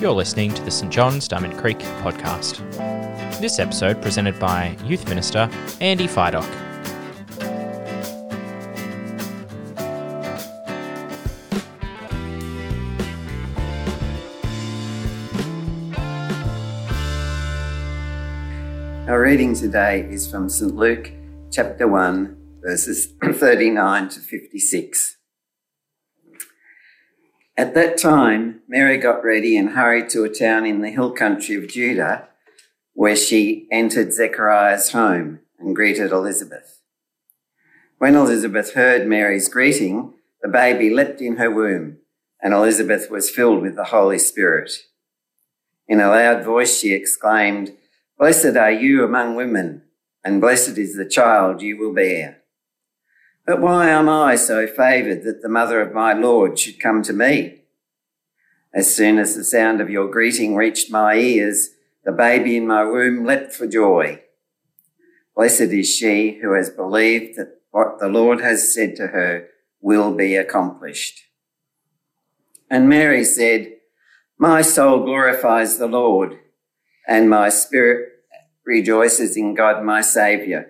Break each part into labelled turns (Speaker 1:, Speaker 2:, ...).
Speaker 1: You're listening to the St John's Diamond Creek podcast. This episode presented by Youth Minister Andy Fidock.
Speaker 2: Our reading today is from St Luke chapter 1, verses 39 to 56. At that time, Mary got ready and hurried to a town in the hill country of Judah, where she entered Zechariah's home and greeted Elizabeth. When Elizabeth heard Mary's greeting, the baby leapt in her womb, and Elizabeth was filled with the Holy Spirit. In a loud voice, she exclaimed, Blessed are you among women, and blessed is the child you will bear. But why am I so favoured that the mother of my Lord should come to me? As soon as the sound of your greeting reached my ears, the baby in my womb leapt for joy. Blessed is she who has believed that what the Lord has said to her will be accomplished. And Mary said, My soul glorifies the Lord, and my spirit rejoices in God my Saviour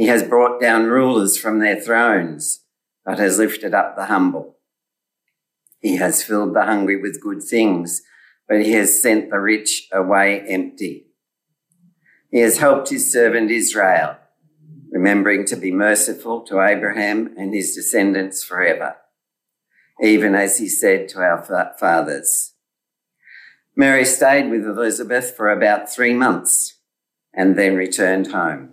Speaker 2: He has brought down rulers from their thrones, but has lifted up the humble. He has filled the hungry with good things, but he has sent the rich away empty. He has helped his servant Israel, remembering to be merciful to Abraham and his descendants forever, even as he said to our fathers. Mary stayed with Elizabeth for about three months and then returned home.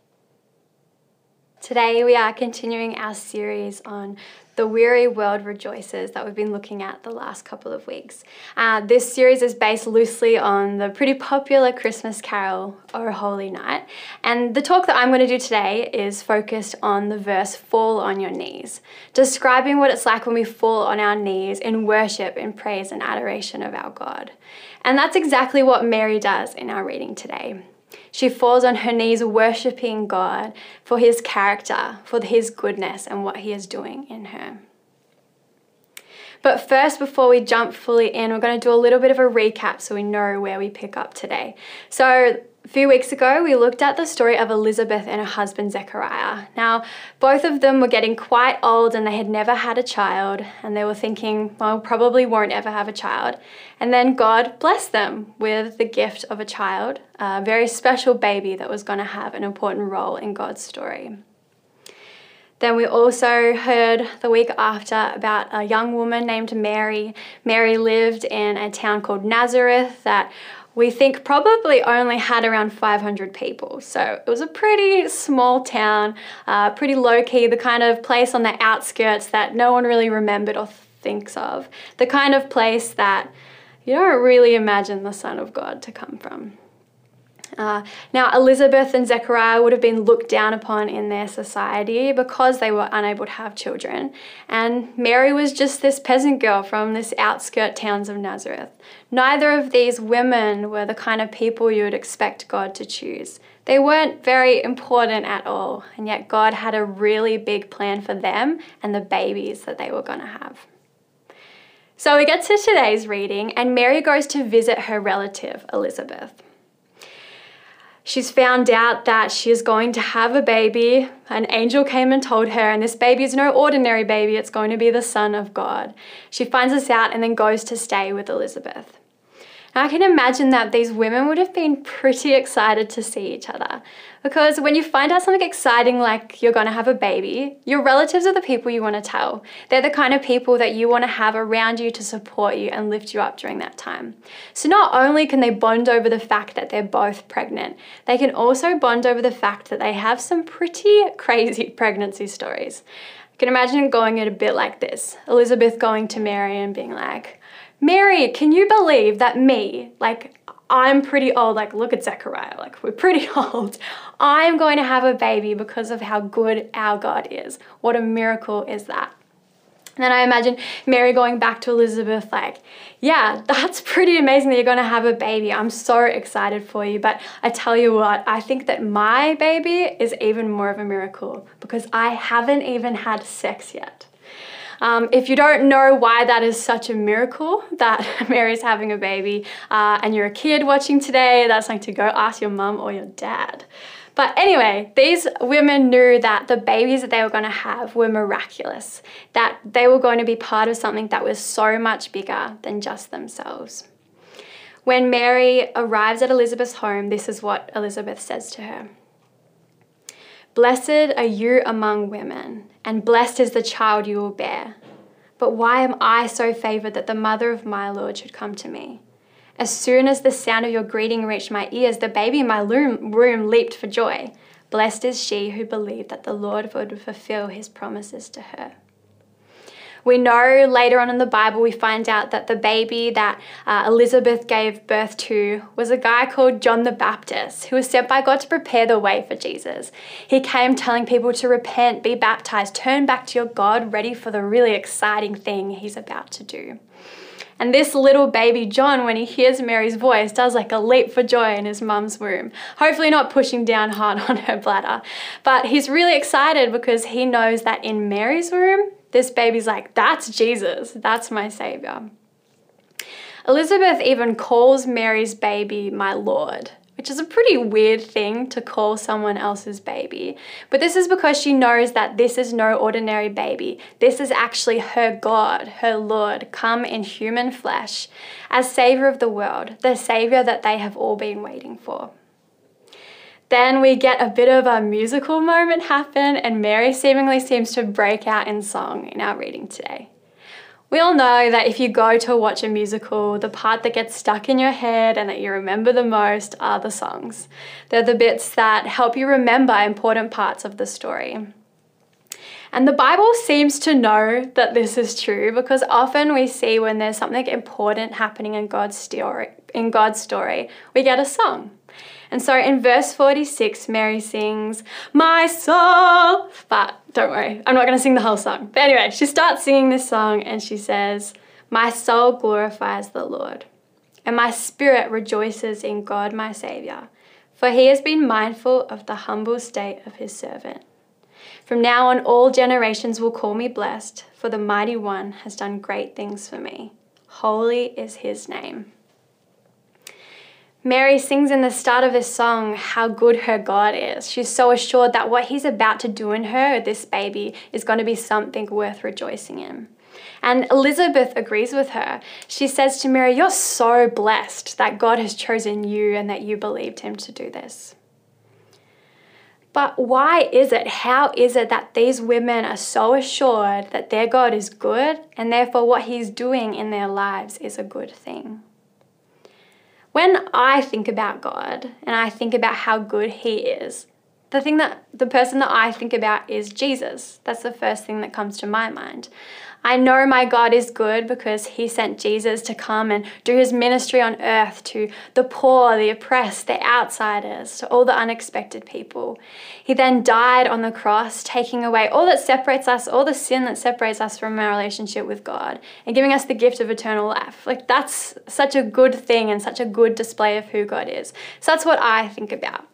Speaker 3: Today we are continuing our series on the weary world rejoices that we've been looking at the last couple of weeks. Uh, this series is based loosely on the pretty popular Christmas carol, O Holy Night. And the talk that I'm going to do today is focused on the verse, Fall on Your Knees, describing what it's like when we fall on our knees in worship, in praise, and adoration of our God. And that's exactly what Mary does in our reading today. She falls on her knees, worshipping God for his character, for his goodness, and what he is doing in her. But first, before we jump fully in, we're going to do a little bit of a recap so we know where we pick up today. So, few weeks ago, we looked at the story of Elizabeth and her husband Zechariah. Now, both of them were getting quite old and they had never had a child, and they were thinking, well, probably won't ever have a child. And then God blessed them with the gift of a child, a very special baby that was going to have an important role in God's story. Then we also heard the week after about a young woman named Mary. Mary lived in a town called Nazareth that we think probably only had around 500 people. So it was a pretty small town, uh, pretty low key, the kind of place on the outskirts that no one really remembered or thinks of, the kind of place that you don't really imagine the Son of God to come from. Uh, now, Elizabeth and Zechariah would have been looked down upon in their society because they were unable to have children. And Mary was just this peasant girl from this outskirt towns of Nazareth. Neither of these women were the kind of people you would expect God to choose. They weren't very important at all, and yet God had a really big plan for them and the babies that they were going to have. So we get to today's reading, and Mary goes to visit her relative, Elizabeth. She's found out that she is going to have a baby. An angel came and told her, and this baby is no ordinary baby, it's going to be the Son of God. She finds this out and then goes to stay with Elizabeth. Now, I can imagine that these women would have been pretty excited to see each other because when you find out something exciting like you're going to have a baby, your relatives are the people you want to tell. They're the kind of people that you want to have around you to support you and lift you up during that time. So, not only can they bond over the fact that they're both pregnant, they can also bond over the fact that they have some pretty crazy pregnancy stories. I can imagine going it a bit like this Elizabeth going to Mary and being like, Mary, can you believe that me, like, I'm pretty old, like, look at Zechariah, like, we're pretty old. I'm going to have a baby because of how good our God is. What a miracle is that? And then I imagine Mary going back to Elizabeth, like, yeah, that's pretty amazing that you're going to have a baby. I'm so excited for you. But I tell you what, I think that my baby is even more of a miracle because I haven't even had sex yet. Um, if you don't know why that is such a miracle that Mary's having a baby uh, and you're a kid watching today, that's something to go ask your mum or your dad. But anyway, these women knew that the babies that they were going to have were miraculous, that they were going to be part of something that was so much bigger than just themselves. When Mary arrives at Elizabeth's home, this is what Elizabeth says to her Blessed are you among women, and blessed is the child you will bear. But why am I so favored that the mother of my Lord should come to me? As soon as the sound of your greeting reached my ears, the baby in my room leaped for joy. Blessed is she who believed that the Lord would fulfill his promises to her. We know later on in the Bible, we find out that the baby that uh, Elizabeth gave birth to was a guy called John the Baptist, who was sent by God to prepare the way for Jesus. He came telling people to repent, be baptized, turn back to your God, ready for the really exciting thing he's about to do. And this little baby John, when he hears Mary's voice, does like a leap for joy in his mum's womb. Hopefully, not pushing down hard on her bladder. But he's really excited because he knows that in Mary's womb, this baby's like, that's Jesus, that's my savior. Elizabeth even calls Mary's baby my Lord which is a pretty weird thing to call someone else's baby. But this is because she knows that this is no ordinary baby. This is actually her God, her Lord, come in human flesh as Savior of the world, the Savior that they have all been waiting for. Then we get a bit of a musical moment happen, and Mary seemingly seems to break out in song in our reading today. We all know that if you go to watch a musical, the part that gets stuck in your head and that you remember the most are the songs. They're the bits that help you remember important parts of the story. And the Bible seems to know that this is true because often we see when there's something important happening in God's story, in God's story, we get a song. And so in verse 46, Mary sings, My soul. But don't worry, I'm not going to sing the whole song. But anyway, she starts singing this song and she says, My soul glorifies the Lord, and my spirit rejoices in God my Saviour, for he has been mindful of the humble state of his servant. From now on, all generations will call me blessed, for the mighty one has done great things for me. Holy is his name. Mary sings in the start of this song how good her God is. She's so assured that what He's about to do in her, this baby, is going to be something worth rejoicing in. And Elizabeth agrees with her. She says to Mary, You're so blessed that God has chosen you and that you believed Him to do this. But why is it, how is it that these women are so assured that their God is good and therefore what He's doing in their lives is a good thing? When I think about God and I think about how good He is, the thing that the person that I think about is Jesus. That's the first thing that comes to my mind. I know my God is good because he sent Jesus to come and do his ministry on earth to the poor, the oppressed, the outsiders, to all the unexpected people. He then died on the cross, taking away all that separates us, all the sin that separates us from our relationship with God, and giving us the gift of eternal life. Like, that's such a good thing and such a good display of who God is. So that's what I think about.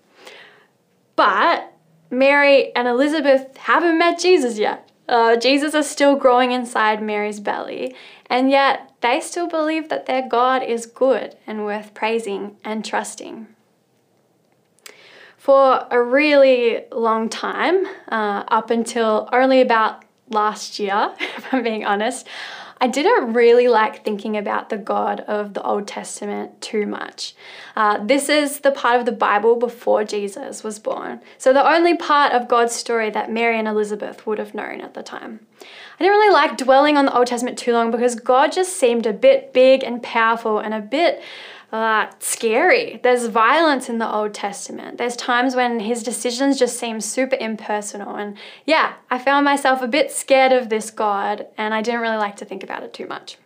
Speaker 3: But Mary and Elizabeth haven't met Jesus yet. Uh, Jesus is still growing inside Mary's belly, and yet they still believe that their God is good and worth praising and trusting. For a really long time, uh, up until only about last year, if I'm being honest, I didn't really like thinking about the God of the Old Testament too much. Uh, this is the part of the Bible before Jesus was born, so the only part of God's story that Mary and Elizabeth would have known at the time. I didn't really like dwelling on the Old Testament too long because God just seemed a bit big and powerful and a bit uh, scary. There's violence in the Old Testament. There's times when his decisions just seem super impersonal. And yeah, I found myself a bit scared of this God, and I didn't really like to think about it too much.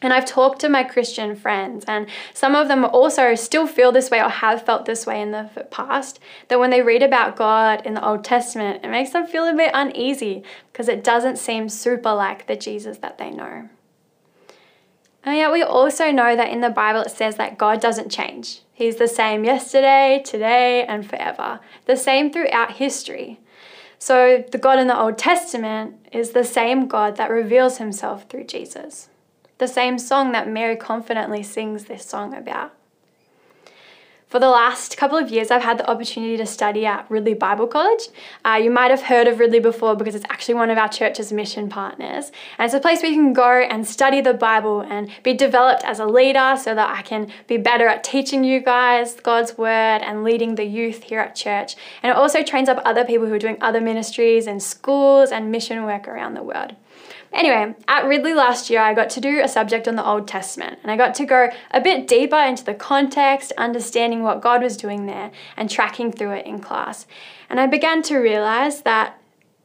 Speaker 3: And I've talked to my Christian friends, and some of them also still feel this way or have felt this way in the past. That when they read about God in the Old Testament, it makes them feel a bit uneasy because it doesn't seem super like the Jesus that they know. And yet, we also know that in the Bible it says that God doesn't change. He's the same yesterday, today, and forever, the same throughout history. So, the God in the Old Testament is the same God that reveals himself through Jesus, the same song that Mary confidently sings this song about. For the last couple of years, I've had the opportunity to study at Ridley Bible College. Uh, you might have heard of Ridley before because it's actually one of our church's mission partners. And it's a place where you can go and study the Bible and be developed as a leader so that I can be better at teaching you guys God's word and leading the youth here at church. And it also trains up other people who are doing other ministries and schools and mission work around the world. Anyway, at Ridley last year, I got to do a subject on the Old Testament, and I got to go a bit deeper into the context, understanding what God was doing there, and tracking through it in class. And I began to realize that,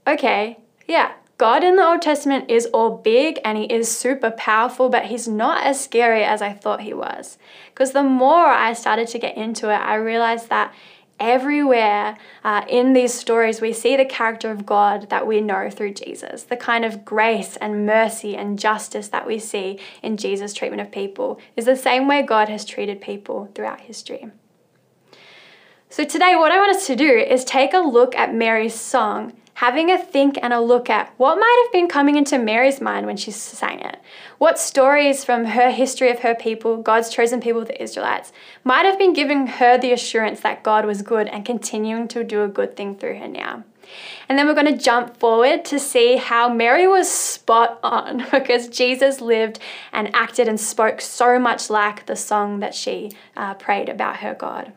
Speaker 3: okay, yeah, God in the Old Testament is all big and he is super powerful, but he's not as scary as I thought he was. Because the more I started to get into it, I realized that everywhere uh, in these stories, we see the character of God that we know through Jesus, the kind of grace and mercy and justice that we see in Jesus' treatment of people is the same way God has treated people throughout history. So, today, what I want us to do is take a look at Mary's song having a think and a look at what might have been coming into Mary's mind when she sang it. What stories from her history of her people, God's chosen people, the Israelites, might have been giving her the assurance that God was good and continuing to do a good thing through her now. And then we're going to jump forward to see how Mary was spot on because Jesus lived and acted and spoke so much like the song that she uh, prayed about her God.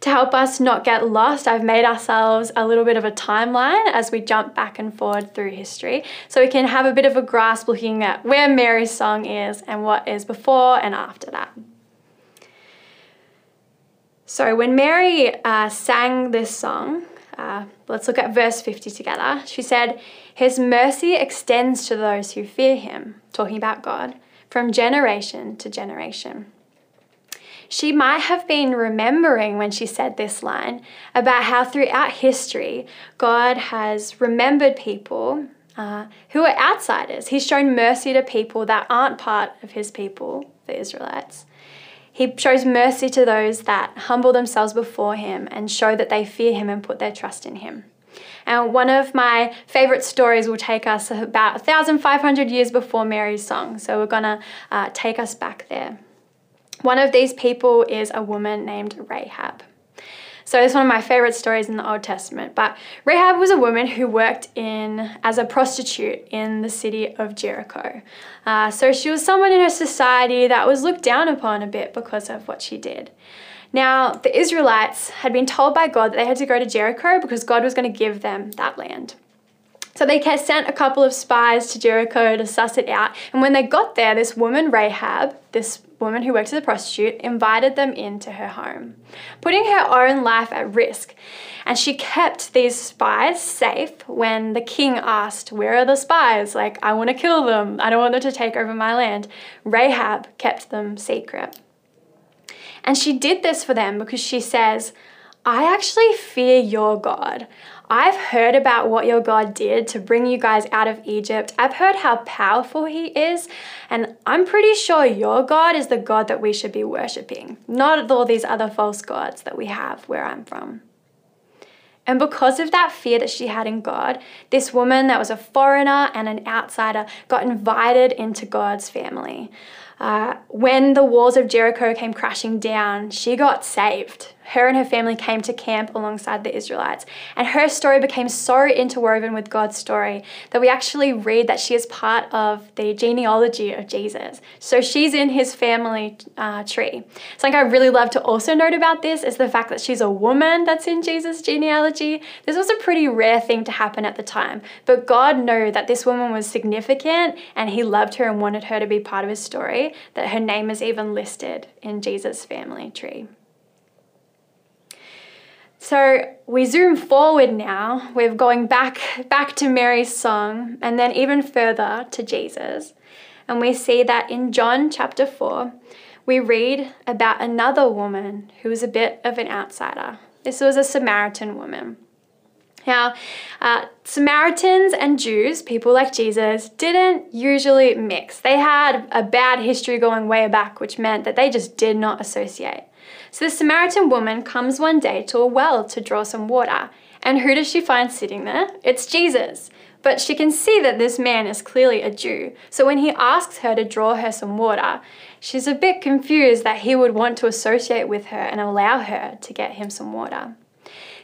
Speaker 3: To help us not get lost, I've made ourselves a little bit of a timeline as we jump back and forward through history so we can have a bit of a grasp looking at where Mary's song is and what is before and after that. So, when Mary uh, sang this song, uh, let's look at verse 50 together. She said, His mercy extends to those who fear him, talking about God, from generation to generation. She might have been remembering when she said this line about how throughout history, God has remembered people uh, who are outsiders. He's shown mercy to people that aren't part of his people, the Israelites. He shows mercy to those that humble themselves before him and show that they fear him and put their trust in him. And one of my favorite stories will take us about 1,500 years before Mary's song. So we're going to uh, take us back there. One of these people is a woman named Rahab. So it's one of my favorite stories in the Old Testament. But Rahab was a woman who worked in as a prostitute in the city of Jericho. Uh, so she was someone in her society that was looked down upon a bit because of what she did. Now, the Israelites had been told by God that they had to go to Jericho because God was going to give them that land. So they sent a couple of spies to Jericho to suss it out. And when they got there, this woman, Rahab, this woman who worked as a prostitute, invited them into her home, putting her own life at risk. And she kept these spies safe when the king asked, Where are the spies? Like, I want to kill them. I don't want them to take over my land. Rahab kept them secret. And she did this for them because she says, I actually fear your God. I've heard about what your God did to bring you guys out of Egypt. I've heard how powerful He is, and I'm pretty sure your God is the God that we should be worshipping, not all these other false gods that we have where I'm from. And because of that fear that she had in God, this woman that was a foreigner and an outsider got invited into God's family. Uh, when the walls of Jericho came crashing down, she got saved. her and her family came to camp alongside the Israelites. And her story became so interwoven with God's story that we actually read that she is part of the genealogy of Jesus. So she's in his family uh, tree. Something I really love to also note about this is the fact that she's a woman that's in Jesus' genealogy. This was a pretty rare thing to happen at the time, but God knew that this woman was significant and he loved her and wanted her to be part of his story, that her name is even listed in Jesus' family tree. So we zoom forward now. We're going back back to Mary's song and then even further to Jesus. And we see that in John chapter 4, we read about another woman who was a bit of an outsider. This was a Samaritan woman. Now, uh, Samaritans and Jews, people like Jesus, didn't usually mix. They had a bad history going way back, which meant that they just did not associate. So the Samaritan woman comes one day to a well to draw some water. And who does she find sitting there? It's Jesus. But she can see that this man is clearly a Jew. So when he asks her to draw her some water, she's a bit confused that he would want to associate with her and allow her to get him some water.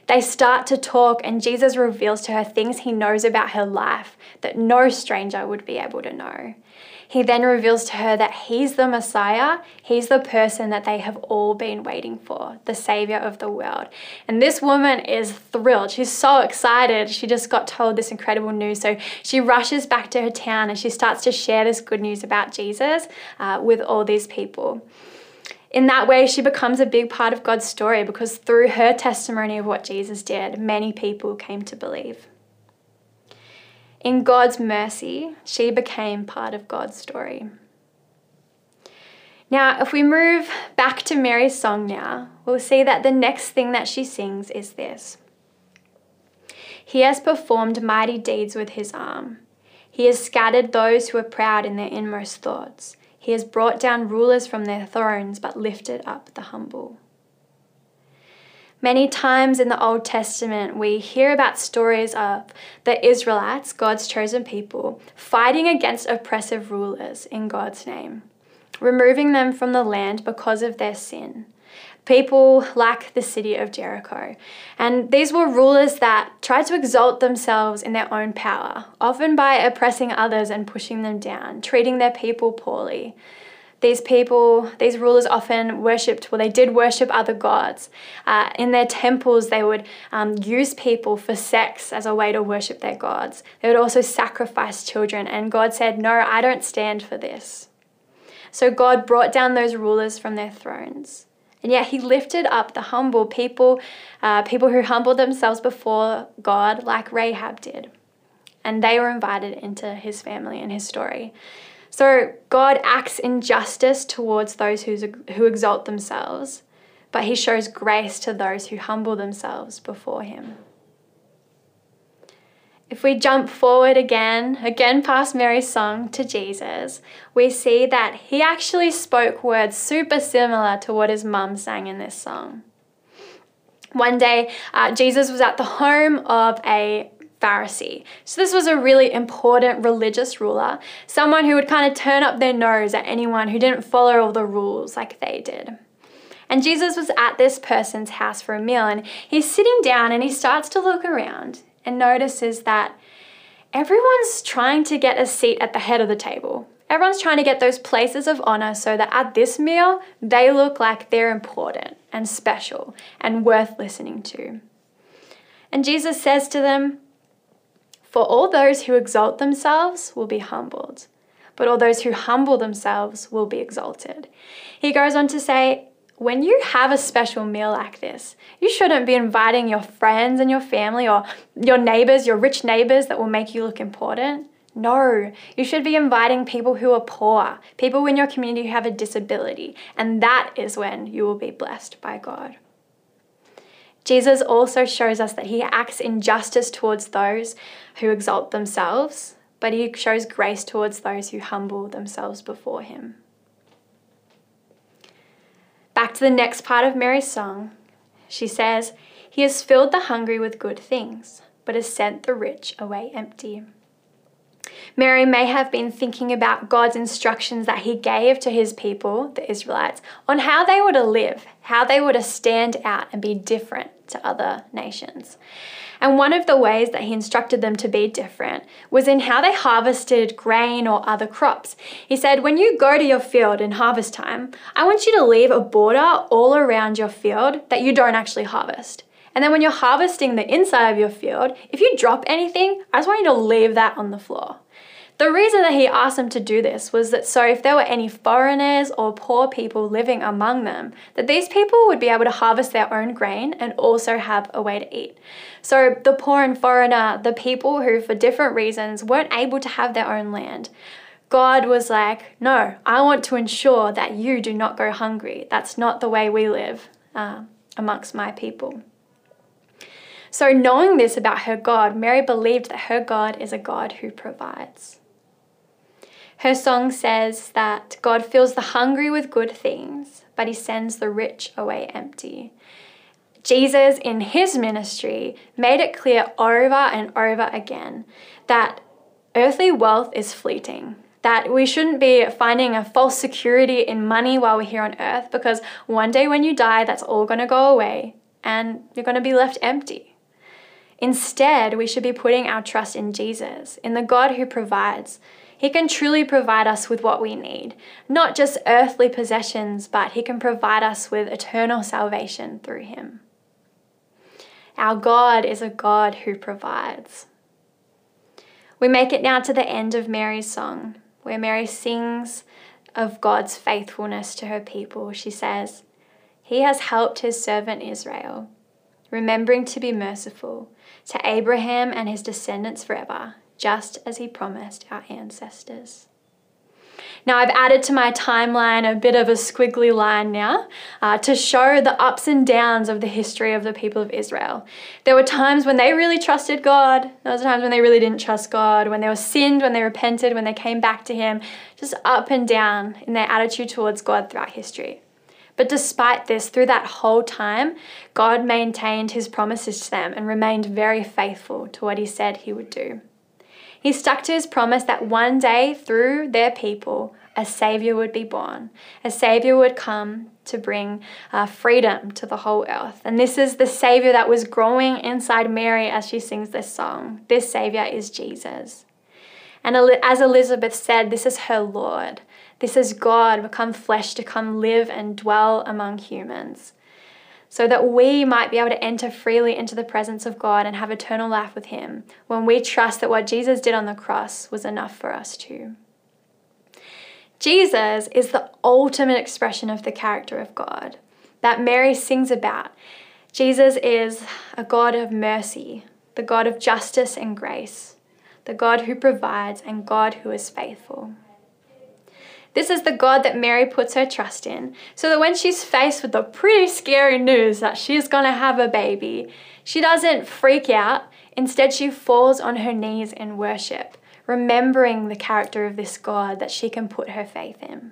Speaker 3: They start to talk, and Jesus reveals to her things he knows about her life that no stranger would be able to know. He then reveals to her that he's the Messiah, he's the person that they have all been waiting for, the Savior of the world. And this woman is thrilled. She's so excited. She just got told this incredible news. So she rushes back to her town and she starts to share this good news about Jesus uh, with all these people. In that way, she becomes a big part of God's story because through her testimony of what Jesus did, many people came to believe. In God's mercy, she became part of God's story. Now, if we move back to Mary's song now, we'll see that the next thing that she sings is this He has performed mighty deeds with his arm. He has scattered those who are proud in their inmost thoughts. He has brought down rulers from their thrones, but lifted up the humble. Many times in the Old Testament, we hear about stories of the Israelites, God's chosen people, fighting against oppressive rulers in God's name, removing them from the land because of their sin people like the city of Jericho. And these were rulers that tried to exalt themselves in their own power, often by oppressing others and pushing them down, treating their people poorly. These people, these rulers often worshipped, well, they did worship other gods. Uh, in their temples, they would um, use people for sex as a way to worship their gods. They would also sacrifice children, and God said, No, I don't stand for this. So God brought down those rulers from their thrones. And yet he lifted up the humble people, uh, people who humbled themselves before God, like Rahab did. And they were invited into his family and his story. So God acts in justice towards those who, who exalt themselves, but he shows grace to those who humble themselves before him. If we jump forward again, again past Mary's song to Jesus, we see that he actually spoke words super similar to what his mum sang in this song. One day, uh, Jesus was at the home of a Pharisee. So, this was a really important religious ruler, someone who would kind of turn up their nose at anyone who didn't follow all the rules like they did. And Jesus was at this person's house for a meal, and he's sitting down and he starts to look around and notices that everyone's trying to get a seat at the head of the table. Everyone's trying to get those places of honor so that at this meal, they look like they're important and special and worth listening to. And Jesus says to them, For all those who exalt themselves will be humbled, but all those who humble themselves will be exalted. He goes on to say, when you have a special meal like this, you shouldn't be inviting your friends and your family or your neighbors, your rich neighbors that will make you look important. No, you should be inviting people who are poor, people in your community who have a disability, and that is when you will be blessed by God. Jesus also shows us that he acts in justice towards those who exalt themselves, but he shows grace towards those who humble themselves before him. Back to the next part of Mary's song. She says, He has filled the hungry with good things, but has sent the rich away empty. Mary may have been thinking about God's instructions that he gave to his people, the Israelites, on how they were to live, how they were to stand out and be different to other nations. And one of the ways that he instructed them to be different was in how they harvested grain or other crops. He said, When you go to your field in harvest time, I want you to leave a border all around your field that you don't actually harvest. And then when you're harvesting the inside of your field, if you drop anything, I just want you to leave that on the floor. The reason that he asked them to do this was that so if there were any foreigners or poor people living among them, that these people would be able to harvest their own grain and also have a way to eat. So the poor and foreigner, the people who for different reasons weren't able to have their own land, God was like, no, I want to ensure that you do not go hungry. That's not the way we live uh, amongst my people. So, knowing this about her God, Mary believed that her God is a God who provides. Her song says that God fills the hungry with good things, but he sends the rich away empty. Jesus, in his ministry, made it clear over and over again that earthly wealth is fleeting, that we shouldn't be finding a false security in money while we're here on earth, because one day when you die, that's all going to go away and you're going to be left empty. Instead, we should be putting our trust in Jesus, in the God who provides. He can truly provide us with what we need, not just earthly possessions, but He can provide us with eternal salvation through Him. Our God is a God who provides. We make it now to the end of Mary's song, where Mary sings of God's faithfulness to her people. She says, He has helped His servant Israel, remembering to be merciful to Abraham and his descendants forever, just as he promised our ancestors. Now, I've added to my timeline a bit of a squiggly line now uh, to show the ups and downs of the history of the people of Israel. There were times when they really trusted God, there was times when they really didn't trust God, when they were sinned, when they repented, when they came back to Him, just up and down in their attitude towards God throughout history. But despite this, through that whole time, God maintained his promises to them and remained very faithful to what he said he would do. He stuck to his promise that one day, through their people, a Savior would be born. A Savior would come to bring uh, freedom to the whole earth. And this is the Savior that was growing inside Mary as she sings this song. This Savior is Jesus. And as Elizabeth said, this is her Lord. This is God become flesh to come live and dwell among humans, so that we might be able to enter freely into the presence of God and have eternal life with Him when we trust that what Jesus did on the cross was enough for us too. Jesus is the ultimate expression of the character of God that Mary sings about. Jesus is a God of mercy, the God of justice and grace, the God who provides, and God who is faithful. This is the God that Mary puts her trust in, so that when she's faced with the pretty scary news that she's gonna have a baby, she doesn't freak out. Instead, she falls on her knees in worship, remembering the character of this God that she can put her faith in.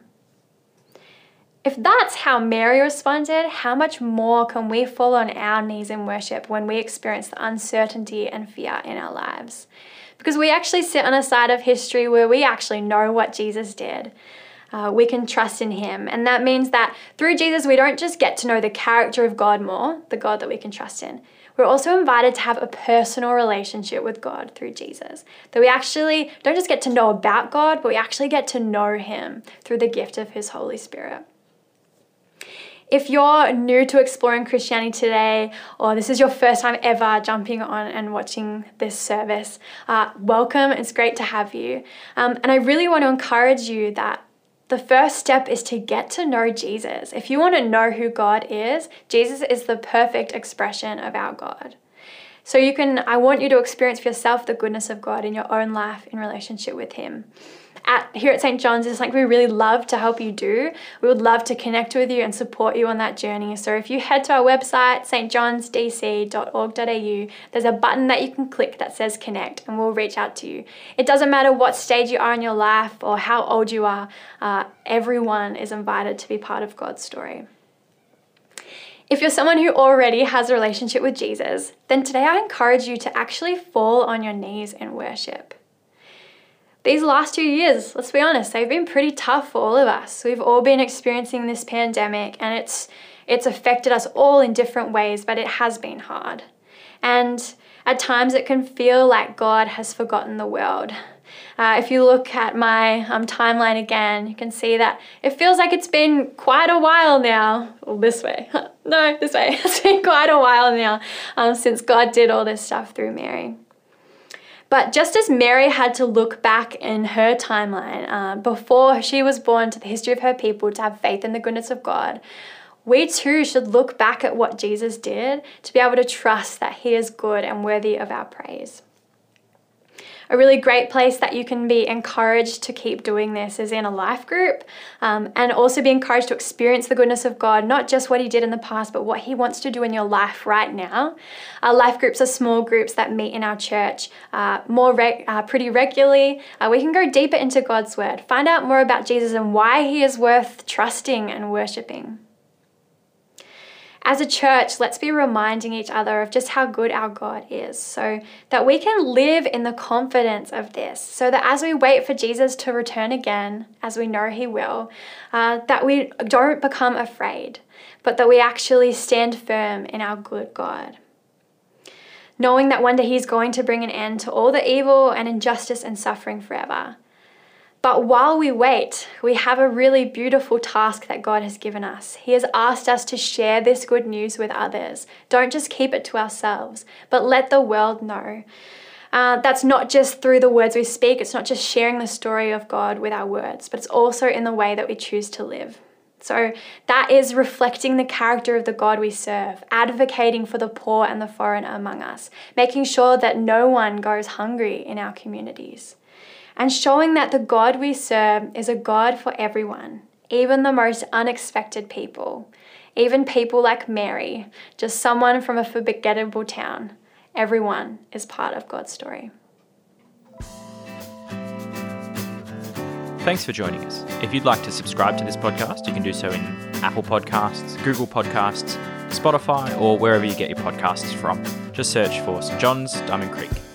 Speaker 3: If that's how Mary responded, how much more can we fall on our knees in worship when we experience the uncertainty and fear in our lives? Because we actually sit on a side of history where we actually know what Jesus did uh, we can trust in Him. And that means that through Jesus, we don't just get to know the character of God more, the God that we can trust in. We're also invited to have a personal relationship with God through Jesus. That we actually don't just get to know about God, but we actually get to know Him through the gift of His Holy Spirit. If you're new to exploring Christianity today, or this is your first time ever jumping on and watching this service, uh, welcome. It's great to have you. Um, and I really want to encourage you that the first step is to get to know Jesus. If you want to know who God is, Jesus is the perfect expression of our God. So you can I want you to experience for yourself the goodness of God in your own life in relationship with him at here at St. John's is like we really love to help you do. We would love to connect with you and support you on that journey. So if you head to our website, stjohnsdc.org.au, there's a button that you can click that says connect and we'll reach out to you. It doesn't matter what stage you are in your life or how old you are, uh, everyone is invited to be part of God's story. If you're someone who already has a relationship with Jesus, then today I encourage you to actually fall on your knees and worship. These last two years, let's be honest, they've been pretty tough for all of us. We've all been experiencing this pandemic and it's it's affected us all in different ways, but it has been hard. And at times it can feel like God has forgotten the world. Uh, if you look at my um, timeline again, you can see that it feels like it's been quite a while now. Well, this way. no, this way. It's been quite a while now um, since God did all this stuff through Mary. But just as Mary had to look back in her timeline uh, before she was born to the history of her people to have faith in the goodness of God, we too should look back at what Jesus did to be able to trust that He is good and worthy of our praise. A really great place that you can be encouraged to keep doing this is in a life group um, and also be encouraged to experience the goodness of God, not just what He did in the past, but what He wants to do in your life right now. Our life groups are small groups that meet in our church uh, more uh, pretty regularly. Uh, we can go deeper into God's Word, find out more about Jesus and why He is worth trusting and worshipping. As a church, let's be reminding each other of just how good our God is so that we can live in the confidence of this. So that as we wait for Jesus to return again, as we know he will, uh, that we don't become afraid, but that we actually stand firm in our good God. Knowing that one day he's going to bring an end to all the evil and injustice and suffering forever. But while we wait, we have a really beautiful task that God has given us. He has asked us to share this good news with others. Don't just keep it to ourselves, but let the world know. Uh, that's not just through the words we speak, it's not just sharing the story of God with our words, but it's also in the way that we choose to live. So that is reflecting the character of the God we serve, advocating for the poor and the foreigner among us, making sure that no one goes hungry in our communities and showing that the God we serve is a God for everyone, even the most unexpected people, even people like Mary, just someone from a forgettable town. Everyone is part of God's story.
Speaker 1: Thanks for joining us. If you'd like to subscribe to this podcast, you can do so in Apple Podcasts, Google Podcasts, Spotify, or wherever you get your podcasts from. Just search for St. John's Diamond Creek.